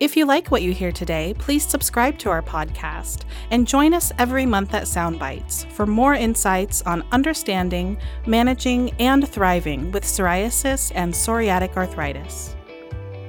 If you like what you hear today, please subscribe to our podcast and join us every month at Soundbites for more insights on understanding, managing, and thriving with psoriasis and psoriatic arthritis.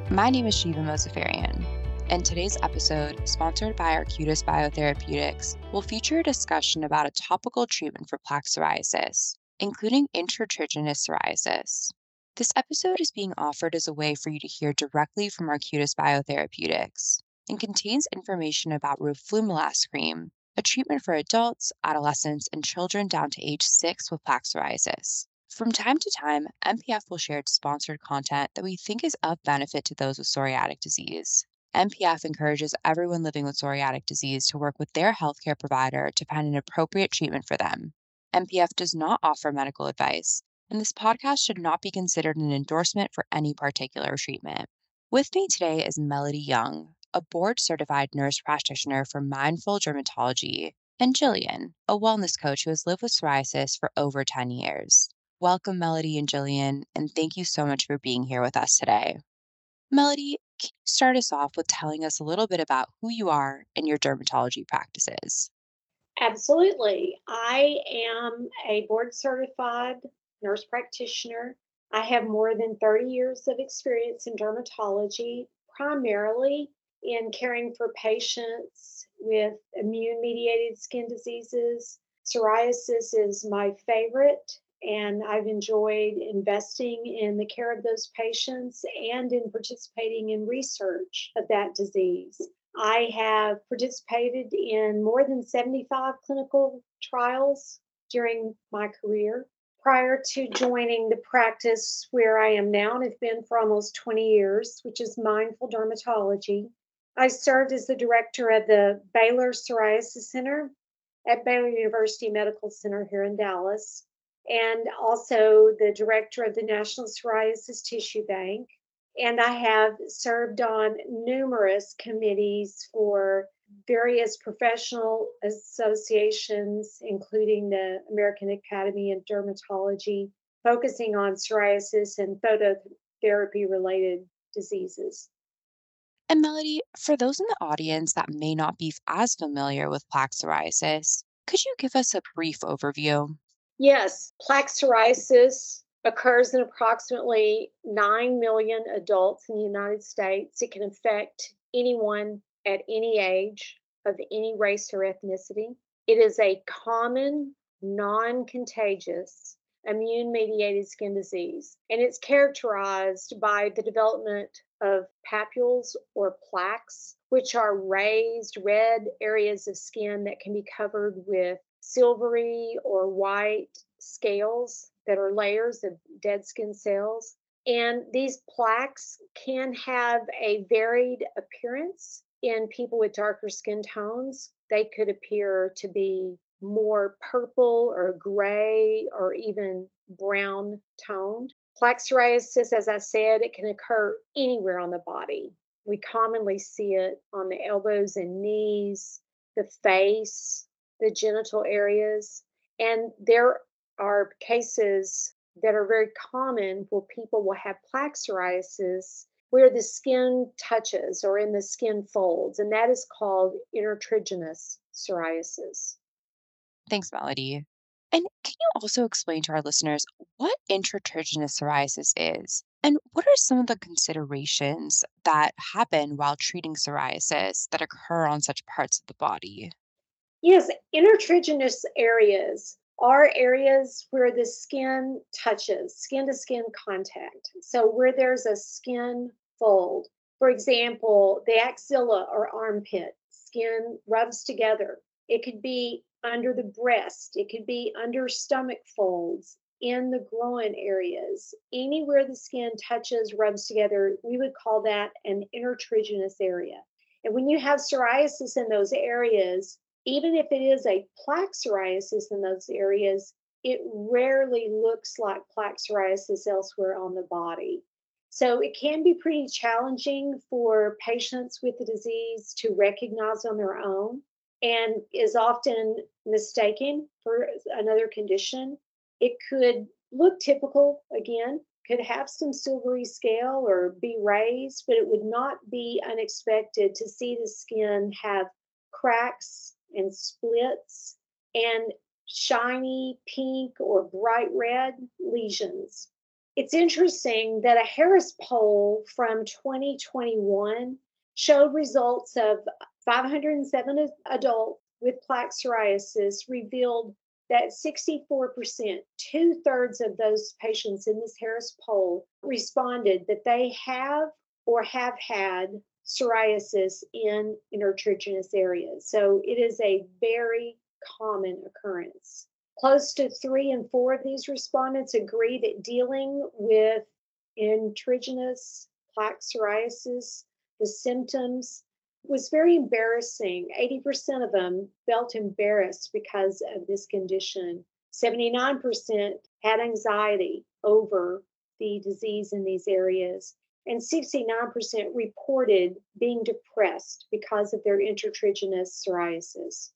My name is Shiva Mosafarian, and today's episode, sponsored by Arcutis Biotherapeutics, will feature a discussion about a topical treatment for plaque psoriasis, including intertriginous psoriasis. This episode is being offered as a way for you to hear directly from Arcutis Biotherapeutics and contains information about roflumilast cream, a treatment for adults, adolescents, and children down to age 6 with plaque psoriasis. From time to time, NPF will share sponsored content that we think is of benefit to those with psoriatic disease. NPF encourages everyone living with psoriatic disease to work with their healthcare provider to find an appropriate treatment for them. NPF does not offer medical advice and this podcast should not be considered an endorsement for any particular treatment. With me today is Melodie Young, a board certified nurse practitioner for mindful dermatology, and Jillian, a wellness coach who has lived with psoriasis for over 10 years. Welcome, Melodie and Jillian, and thank you so much for being here with us today. Melodie, can you start us off with telling us a little bit about who you are and your dermatology practices? Absolutely. I am a board certified nurse practitioner. I have more than 30 years of experience in dermatology, primarily in caring for patients with immune mediated skin diseases. Psoriasis is my favorite, and I've enjoyed investing in the care of those patients and in participating in research of that disease. I have participated in more than 75 clinical trials during my career prior to joining the practice where I am now and have been for almost 20 years, which is Mindful Dermatology. I served as the director of the Baylor Psoriasis Center at Baylor University Medical Center here in Dallas, and also the director of the National Psoriasis Tissue Bank. And I have served on numerous committees for various professional associations, including the American Academy of Dermatology, focusing on psoriasis and phototherapy related diseases. And Melodie, for those in the audience that may not be as familiar with plaque psoriasis, could you give us a brief overview? Yes, plaque psoriasis occurs in approximately 9 million adults in the United States. It can affect anyone at any age, of any race or ethnicity. It is a common, non contagious, immune mediated skin disease, and it's characterized by the development of papules or plaques, which are raised red areas of skin that can be covered with silvery or white scales that are layers of dead skin cells. And these plaques can have a varied appearance in people with darker skin tones, they could appear to be more purple or gray or even brown toned. Plaque psoriasis, as I said, it can occur anywhere on the body. We commonly see it on the elbows and knees, the face, the genital areas. And there are cases that are very common where people will have plaque psoriasis where the skin touches or in the skin folds, and that is called intertriginous psoriasis. Thanks, Melodie. And can you also explain to our listeners what intertriginous psoriasis is? And what are some of the considerations that happen while treating psoriasis that occur on such parts of the body? Yes, intertriginous areas are areas where the skin touches, skin to skin contact. So, where there's a skin fold. For example, the axilla or armpit skin rubs together. It could be under the breast, it could be under stomach folds, in the groin areas. Anywhere the skin touches, rubs together, we would call that an intertriginous area. And when you have psoriasis in those areas, even if it is a plaque psoriasis in those areas, it rarely looks like plaque psoriasis elsewhere on the body. So it can be pretty challenging for patients with the disease to recognize on their own and is often mistaken for another condition. It could look typical again, could have some silvery scale or be raised, but it would not be unexpected to see the skin have cracks and splits and shiny pink or bright red lesions. It's interesting that a Harris poll from 2021 showed results of 507 adults with plaque psoriasis revealed that 64%, two thirds of those patients in this Harris poll responded that they have or have had psoriasis in intertriginous areas. So it is a very common occurrence. Close to three and four of these respondents agree that dealing with intertriginous plaque psoriasis, the symptoms was very embarrassing. 80% of them felt embarrassed because of this condition. 79% had anxiety over the disease in these areas. And 69% reported being depressed because of their intertriginous psoriasis.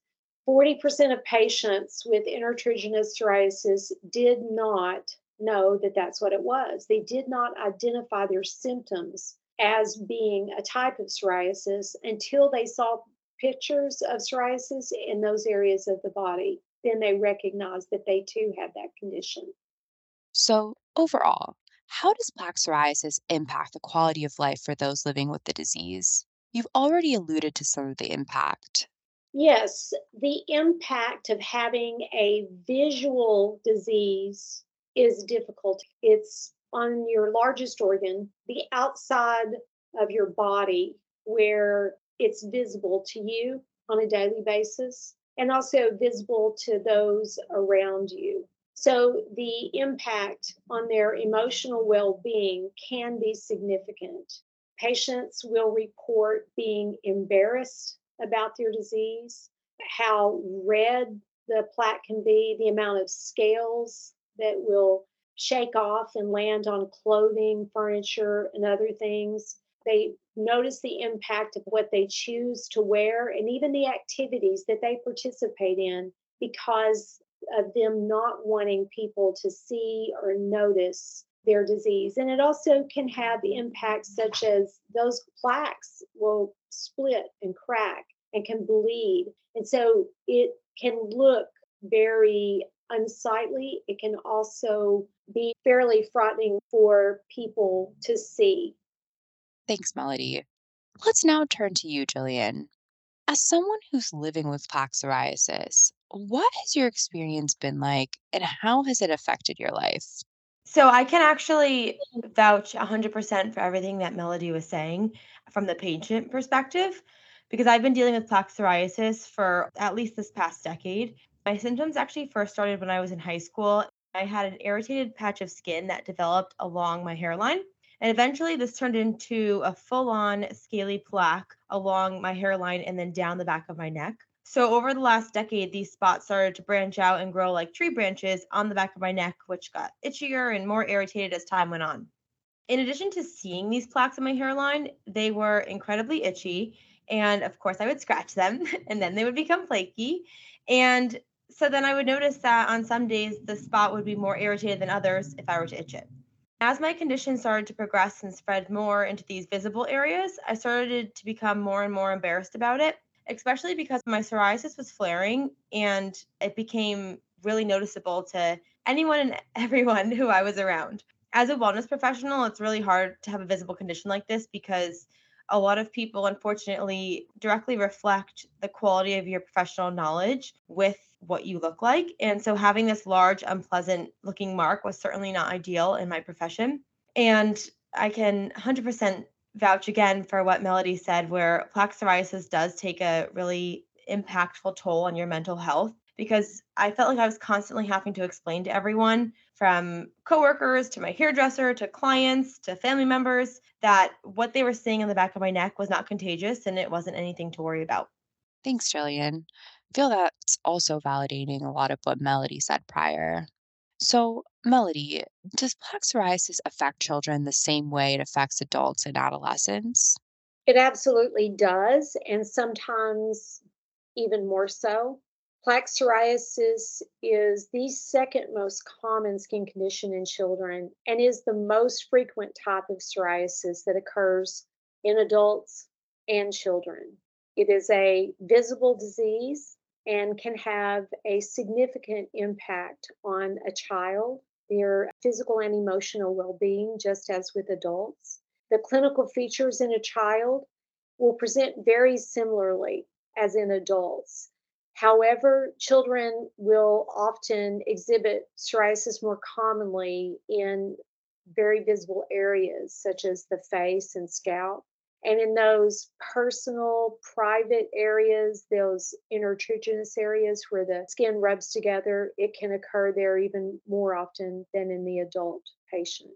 40% of patients with intertriginous psoriasis did not know that that's what it was. They did not identify their symptoms as being a type of psoriasis until they saw pictures of psoriasis in those areas of the body. Then they recognized that they too had that condition. So, overall, how does plaque psoriasis impact the quality of life for those living with the disease? You've already alluded to some of the impact. Yes, the impact of having a visual disease is difficult. It's on your largest organ, the outside of your body, where it's visible to you on a daily basis and also visible to those around you. So the impact on their emotional well being can be significant. Patients will report being embarrassed about their disease, how red the plaque can be, the amount of scales that will shake off and land on clothing, furniture, and other things. They notice the impact of what they choose to wear and even the activities that they participate in because of them not wanting people to see or notice their disease. And it also can have impacts such as those plaques will split and crack and can bleed. And so it can look very unsightly. It can also be fairly frightening for people to see. Thanks, Melodie. Let's now turn to you, Jillian. As someone who's living with plaque psoriasis, what has your experience been like and how has it affected your life? So I can actually vouch 100% for everything that Melodie was saying from the patient perspective because I've been dealing with plaque psoriasis for at least this past decade. My symptoms actually first started when I was in high school. I had an irritated patch of skin that developed along my hairline. And eventually, this turned into a full on scaly plaque along my hairline and then down the back of my neck. So, over the last decade, these spots started to branch out and grow like tree branches on the back of my neck, which got itchier and more irritated as time went on. In addition to seeing these plaques on my hairline, they were incredibly itchy. And of course, I would scratch them and then they would become flaky. And so then I would notice that on some days the spot would be more irritated than others if I were to itch it. As my condition started to progress and spread more into these visible areas, I started to become more and more embarrassed about it, especially because my psoriasis was flaring and it became really noticeable to anyone and everyone who I was around. As a wellness professional, it's really hard to have a visible condition like this because a lot of people unfortunately directly reflect the quality of your professional knowledge with what you look like. And so having this large, unpleasant looking mark was certainly not ideal in my profession. And I can 100% vouch again for what Melodie said, where plaque psoriasis does take a really impactful toll on your mental health because I felt like I was constantly having to explain to everyone from coworkers to my hairdresser to clients to family members that what they were seeing on the back of my neck was not contagious and it wasn't anything to worry about. Thanks, Jillian. I feel that's also validating a lot of what Melodie said prior. So, Melodie, does plaque psoriasis affect children the same way it affects adults and adolescents? It absolutely does, and sometimes even more so. Plaque psoriasis is the second most common skin condition in children and is the most frequent type of psoriasis that occurs in adults and children. It is a visible disease and can have a significant impact on a child, their physical and emotional well being, just as with adults. The clinical features in a child will present very similarly as in adults. However, children will often exhibit psoriasis more commonly in very visible areas such as the face and scalp. And in those personal, private areas, those intertriginous areas where the skin rubs together, it can occur there even more often than in the adult patient.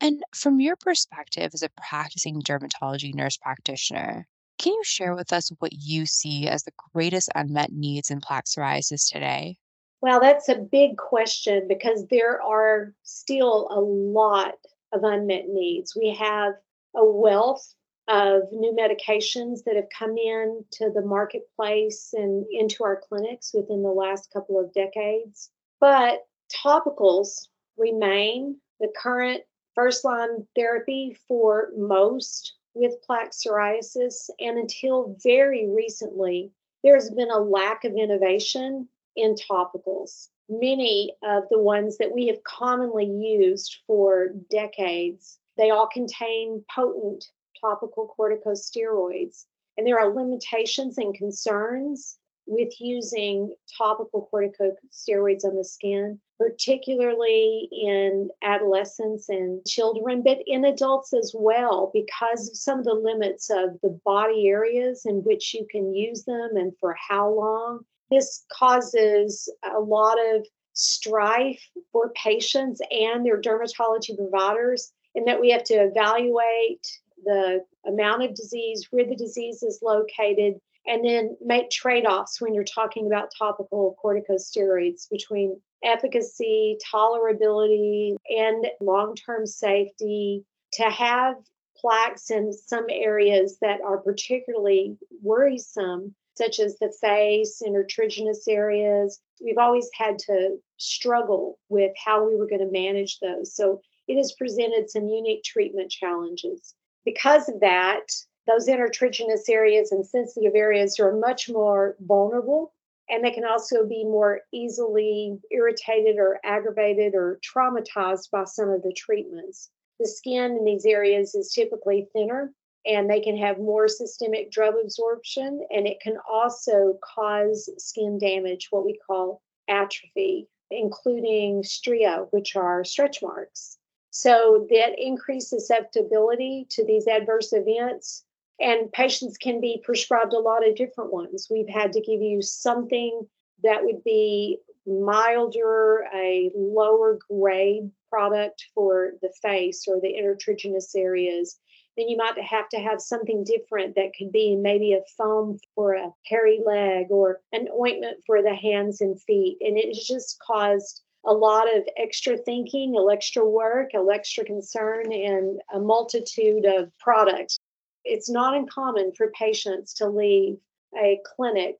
And from your perspective as a practicing dermatology nurse practitioner, can you share with us what you see as the greatest unmet needs in plaque psoriasis today? Well, that's a big question because there are still a lot of unmet needs. We have a wealth of new medications that have come in to the marketplace and into our clinics within the last couple of decades. But topicals remain the current first line therapy for most with plaque psoriasis. And until very recently, there's been a lack of innovation in topicals. Many of the ones that we have commonly used for decades, they all contain potent topical corticosteroids. And there are limitations and concerns with using topical corticosteroids on the skin, particularly in adolescents and children, but in adults as well, because of some of the limits of the body areas in which you can use them and for how long. This causes a lot of strife for patients and their dermatology providers, in that we have to evaluate the amount of disease, where the disease is located, and then make trade offs when you're talking about topical corticosteroids between efficacy, tolerability, and long term safety. To have plaques in some areas that are particularly worrisome, such as the face, and intertriginous areas, we've always had to struggle with how we were going to manage those. So it has presented some unique treatment challenges. Because of that, those intertriginous areas and sensitive areas are much more vulnerable and they can also be more easily irritated or aggravated or traumatized by some of the treatments. The skin in these areas is typically thinner and they can have more systemic drug absorption and it can also cause skin damage, what we call atrophy, including stria, which are stretch marks. So that increased susceptibility to these adverse events and patients can be prescribed a lot of different ones. We've had to give you something that would be milder, a lower grade product for the face or the intertriginous areas. Then you might have to have something different that could be maybe a foam for a hairy leg or an ointment for the hands and feet. And it's just caused a lot of extra thinking, extra work, extra concern, and a multitude of products it's not uncommon for patients to leave a clinic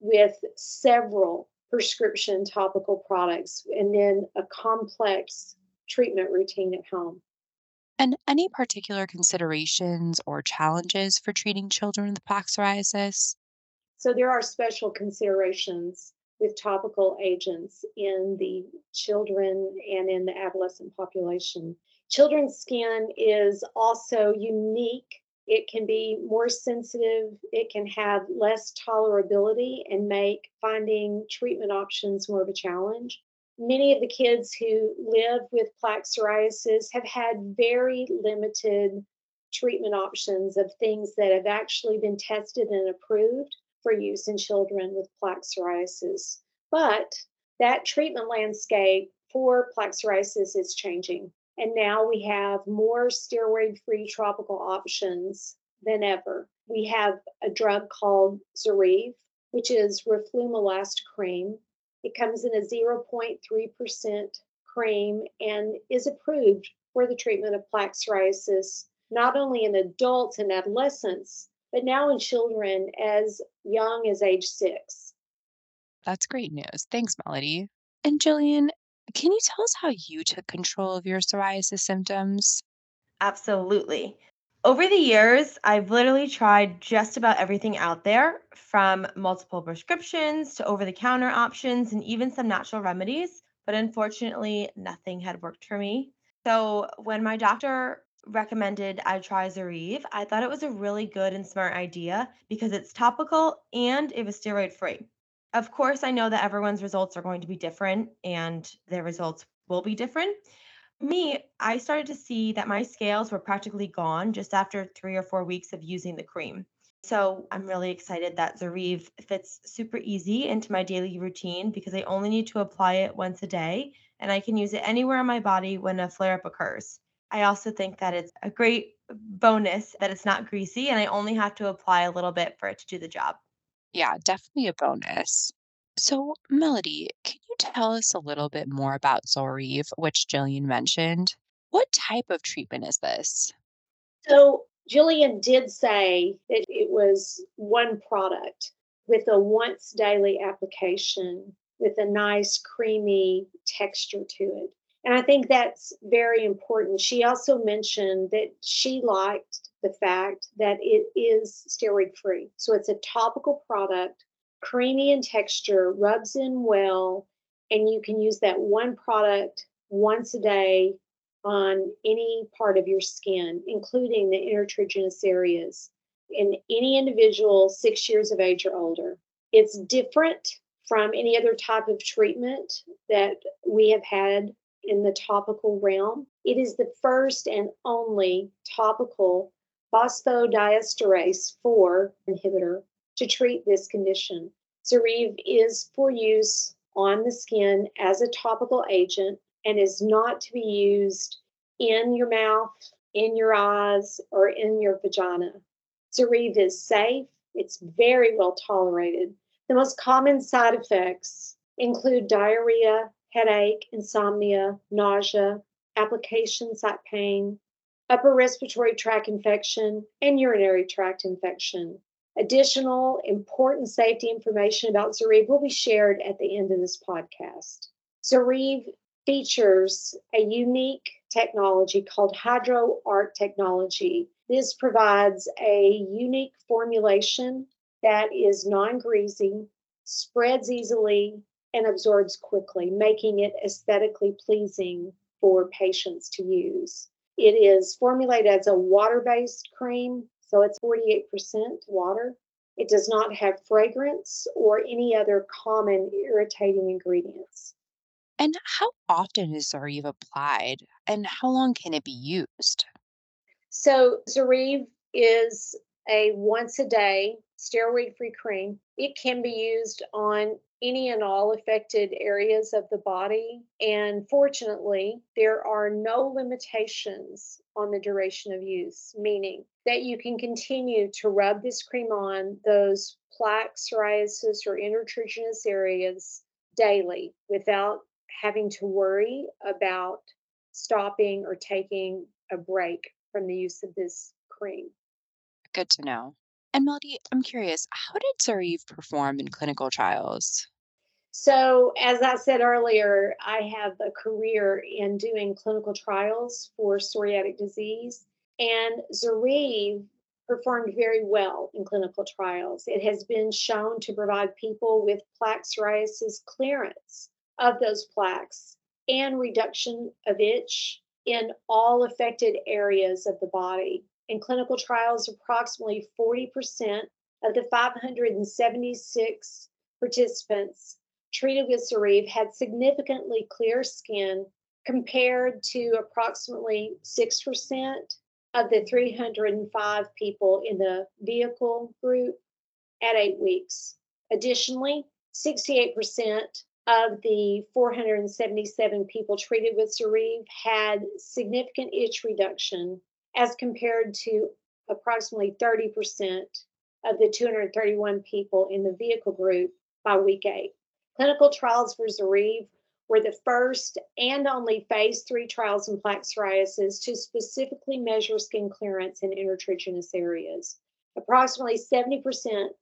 with several prescription topical products and then a complex treatment routine at home. And any particular considerations or challenges for treating children with plaque psoriasis? So, there are special considerations with topical agents in the children and in the adolescent population. Children's skin is also unique it can be more sensitive, it can have less tolerability and make finding treatment options more of a challenge. Many of the kids who live with plaque psoriasis have had very limited treatment options of things that have actually been tested and approved for use in children with plaque psoriasis. But that treatment landscape for plaque psoriasis is changing. And now we have more steroid free topical options than ever. We have a drug called Zoryve, which is roflumilast cream. It comes in a 0.3% cream and is approved for the treatment of plaque psoriasis, not only in adults and adolescents, but now in children as young as age six. That's great news. Thanks, Melodie. And Jillian, can you tell us how you took control of your psoriasis symptoms? Absolutely. Over the years, I've literally tried just about everything out there from multiple prescriptions to over the counter options and even some natural remedies, but unfortunately, nothing had worked for me. So, when my doctor recommended I try Zoryve, I thought it was a really good and smart idea because it's topical and it was steroid free. Of course, I know that everyone's results are going to be different and their results will be different. Me, I started to see that my scales were practically gone just after three or four weeks of using the cream. So I'm really excited that Zoryve fits super easy into my daily routine because I only need to apply it once a day and I can use it anywhere on my body when a flare up occurs. I also think that it's a great bonus that it's not greasy and I only have to apply a little bit for it to do the job. Yeah, definitely a bonus. So, Melodie, can you tell us a little bit more about Zoryve, which Jillian mentioned? What type of treatment is this? So, Jillian did say that it was one product with a once daily application with a nice creamy texture to it. And I think that's very important. She also mentioned that she liked the fact that it is steroid free. So it's a topical product creamy in texture, rubs in well, and you can use that one product once a day on any part of your skin, including the intertriginous areas, in any individual six years of age or older. It's different from any other type of treatment that we have had in the topical realm. It is the first and only topical phosphodiesterase 4 inhibitor to treat this condition. Zoryve is for use on the skin as a topical agent and is not to be used in your mouth, in your eyes, or in your vagina. Zoryve is safe, it's very well tolerated. The most common side effects include diarrhea, headache, insomnia, nausea, application site pain, upper respiratory tract infection, and urinary tract infection. Additional important safety information about Zoryve will be shared at the end of this podcast. Zoryve features a unique technology called HydroARQ technology. This provides a unique formulation that is non greasy, spreads easily, and absorbs quickly, making it aesthetically pleasing for patients to use. It is formulated as a water based cream so it's 48% water. It does not have fragrance or any other common irritating ingredients. And how often is Zoryve applied and how long can it be used? So, Zoryve is a once a day steroid free cream. It can be used on any and all affected areas of the body. And fortunately, there are no limitations on the duration of use, meaning that you can continue to rub this cream on those plaque, psoriasis, or intertriginous areas daily without having to worry about stopping or taking a break from the use of this cream. Good to know. And Melodie, I'm curious, how did Zoryve perform in clinical trials? So, as I said earlier, I have a career in doing clinical trials for psoriatic disease, and Zoryve performed very well in clinical trials. It has been shown to provide people with plaque psoriasis clearance of those plaques and reduction of itch in all affected areas of the body in clinical trials, approximately 40% of the 576 participants treated with Zoryve had significantly clear skin compared to approximately 6% of the 305 people in the vehicle group at eight weeks. Additionally, 68% of the 477 people treated with Zoryve had significant itch reduction as compared to approximately 30% of the 231 people in the vehicle group by week eight. Clinical trials for Zoryve were the first and only phase three trials in plaque psoriasis to specifically measure skin clearance in intertriginous areas. Approximately 70%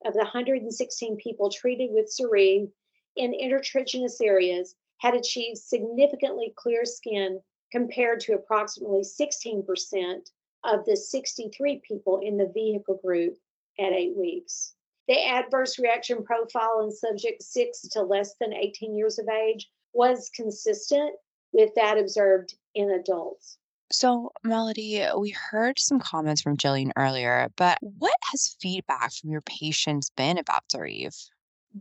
of the 116 people treated with Zoryve in intertriginous areas had achieved significantly clear skin compared to approximately 16% of the 63 people in the vehicle group at eight weeks. The adverse reaction profile in subjects 6 to less than 18 years of age was consistent with that observed in adults. So, Melodie, we heard some comments from Jillian earlier, but what has feedback from your patients been about Zoryve?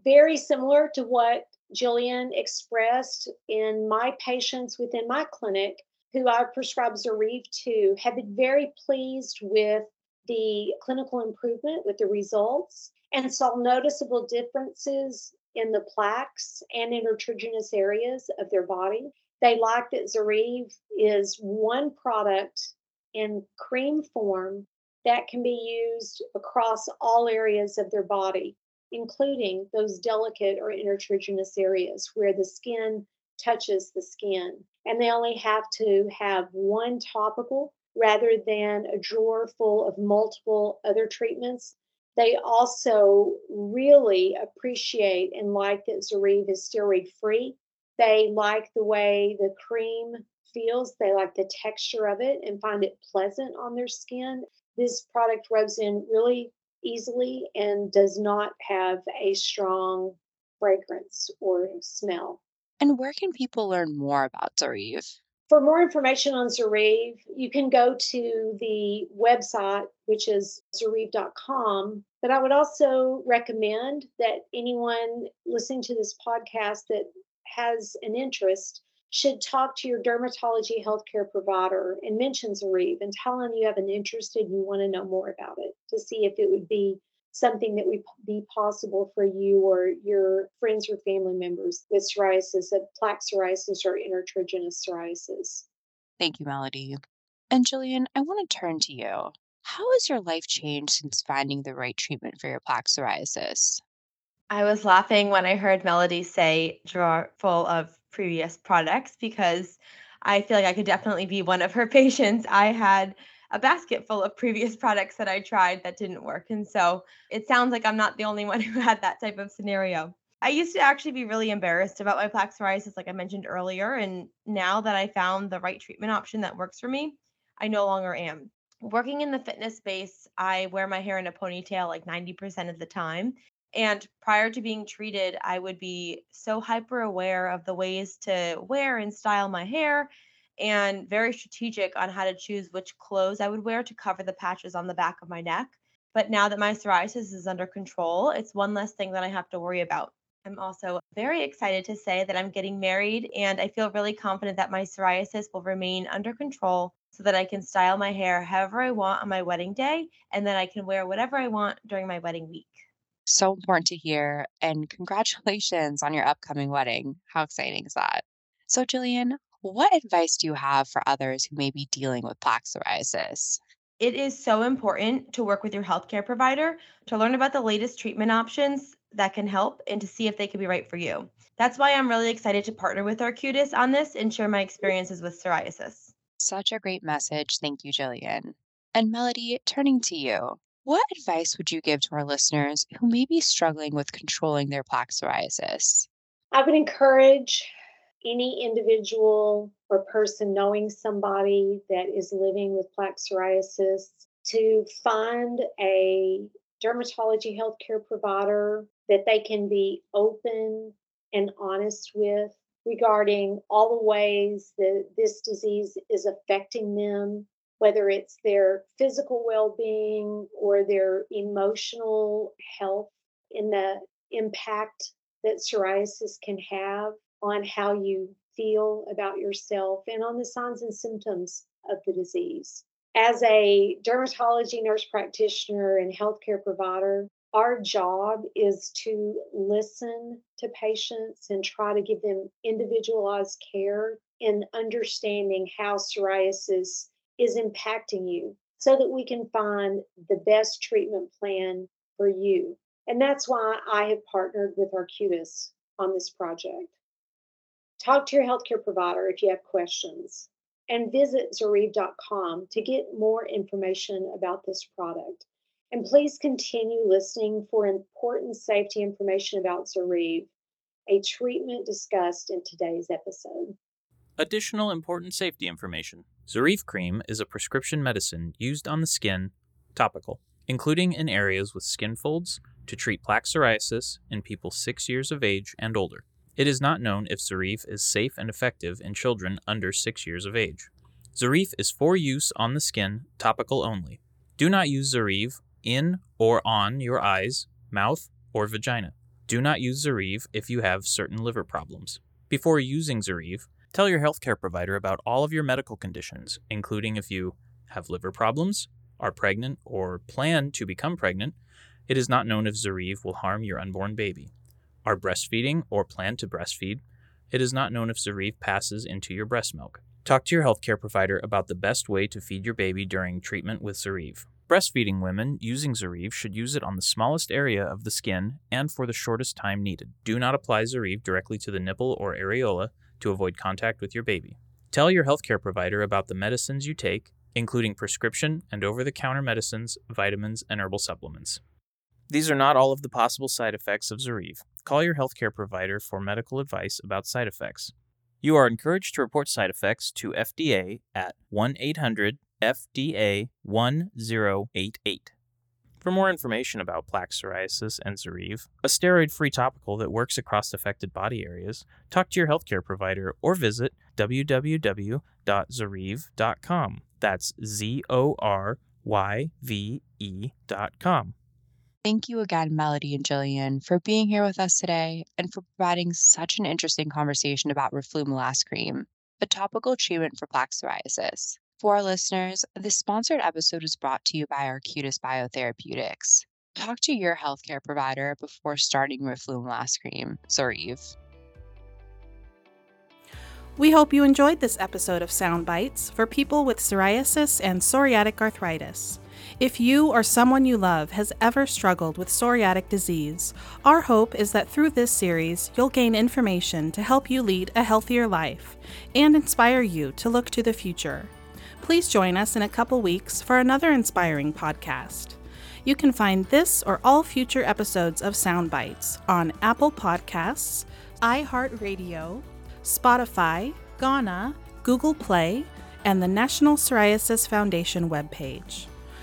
Very similar to what Jillian expressed in my patients within my clinic who I've prescribed Zoryve to have been very pleased with the clinical improvement, with the results, and saw noticeable differences in the plaques and intertriginous areas of their body. They like that Zoryve is one product in cream form that can be used across all areas of their body, including those delicate or intertriginous areas where the skin touches the skin. And they only have to have one topical rather than a drawer full of multiple other treatments. They also really appreciate and like that Zoryve is steroid free they like the way the cream feels, they like the texture of it and find it pleasant on their skin. This product rubs in really easily and does not have a strong fragrance or smell. And where can people learn more about Zoryve? For more information on Zoryve, you can go to the website, which is zoryve.com. But I would also recommend that anyone listening to this podcast that has an interest should talk to your dermatology healthcare provider and mention Zoryve and tell them you have an interest and you want to know more about it to see if it would be something that would be possible for you or your friends or family members with psoriasis, plaque psoriasis or intertriginous psoriasis. Thank you, Melodie. And Jillian, I want to turn to you. How has your life changed since finding the right treatment for your plaque psoriasis? I was laughing when I heard Melodie say drawer full of previous products because I feel like I could definitely be one of her patients. I had a basket full of previous products that I tried that didn't work. And so it sounds like I'm not the only one who had that type of scenario. I used to actually be really embarrassed about my plaque psoriasis, like I mentioned earlier. And now that I found the right treatment option that works for me, I no longer am. Working in the fitness space, I wear my hair in a ponytail like 90% of the time. And prior to being treated, I would be so hyper aware of the ways to wear and style my hair and very strategic on how to choose which clothes I would wear to cover the patches on the back of my neck. But now that my psoriasis is under control, it's one less thing that I have to worry about. I'm also very excited to say that I'm getting married and I feel really confident that my psoriasis will remain under control so that I can style my hair however I want on my wedding day and that I can wear whatever I want during my wedding week. So important to hear. And congratulations on your upcoming wedding. How exciting is that? So, Jillian, what advice do you have for others who may be dealing with plaque psoriasis? It is so important to work with your healthcare provider to learn about the latest treatment options that can help and to see if they can be right for you. That's why I'm really excited to partner with Arcutis on this and share my experiences with psoriasis. Such a great message. Thank you, Jillian. And Melodie, turning to you, what advice would you give to our listeners who may be struggling with controlling their plaque psoriasis? I would encourage any individual or person knowing somebody that is living with plaque psoriasis to find a dermatology healthcare provider that they can be open and honest with regarding all the ways that this disease is affecting them whether it's their physical well being or their emotional health, in the impact that psoriasis can have on how you feel about yourself and on the signs and symptoms of the disease. As a dermatology nurse practitioner and healthcare provider, our job is to listen to patients and try to give them individualized care in understanding how psoriasis is impacting you so that we can find the best treatment plan for you. And that's why I have partnered with Arcutis on this project. Talk to your healthcare provider if you have questions and visit Zoryve.com to get more information about this product. And please continue listening for important safety information about Zoryve, a treatment discussed in today's episode. Additional important safety information. Zoryve cream is a prescription medicine used on the skin, topical, including in areas with skin folds, to treat plaque psoriasis in people 6 years of age and older. It is not known if Zoryve is safe and effective in children under 6 years of age. Zoryve is for use on the skin, topical only. Do not use Zoryve in or on your eyes, mouth, or vagina. Do not use Zoryve if you have certain liver problems. Before using Zoryve, tell your healthcare provider about all of your medical conditions, including if you have liver problems, are pregnant, or plan to become pregnant. It is not known if Zoryve will harm your unborn baby. Are breastfeeding or plan to breastfeed. It is not known if Zoryve passes into your breast milk. Talk to your healthcare provider about the best way to feed your baby during treatment with Zoryve. Breastfeeding women using Zoryve should use it on the smallest area of the skin and for the shortest time needed. Do not apply Zoryve directly to the nipple or areola to avoid contact with your baby. Tell your healthcare provider about the medicines you take, including prescription and over the counter medicines, vitamins, and herbal supplements. These are not all of the possible side effects of Zoryve. Call your healthcare provider for medical advice about side effects. You are encouraged to report side effects to FDA at 1 800 FDA 1088. For more information about plaque psoriasis and Zoryve, a steroid free topical that works across affected body areas, talk to your healthcare provider or visit www.zoryve.com. That's Z O R Y V E.com. Thank you again, Melodie and Jillian, for being here with us today and for providing such an interesting conversation about Roflumilast cream, a topical treatment for plaque psoriasis. For our listeners, this sponsored episode is brought to you by Arcutis Biotherapeutics. Talk to your healthcare provider before starting Roflumilast cream, Zoryve. We hope you enjoyed this episode of Sound Bites for people with psoriasis and psoriatic arthritis. If you or someone you love has ever struggled with psoriatic disease, our hope is that through this series you'll gain information to help you lead a healthier life and inspire you to look to the future. Please join us in a couple weeks for another inspiring podcast. You can find this or all future episodes of Soundbites on Apple Podcasts, iHeartRadio, Spotify, Gaana, Google Play, and the National Psoriasis Foundation webpage.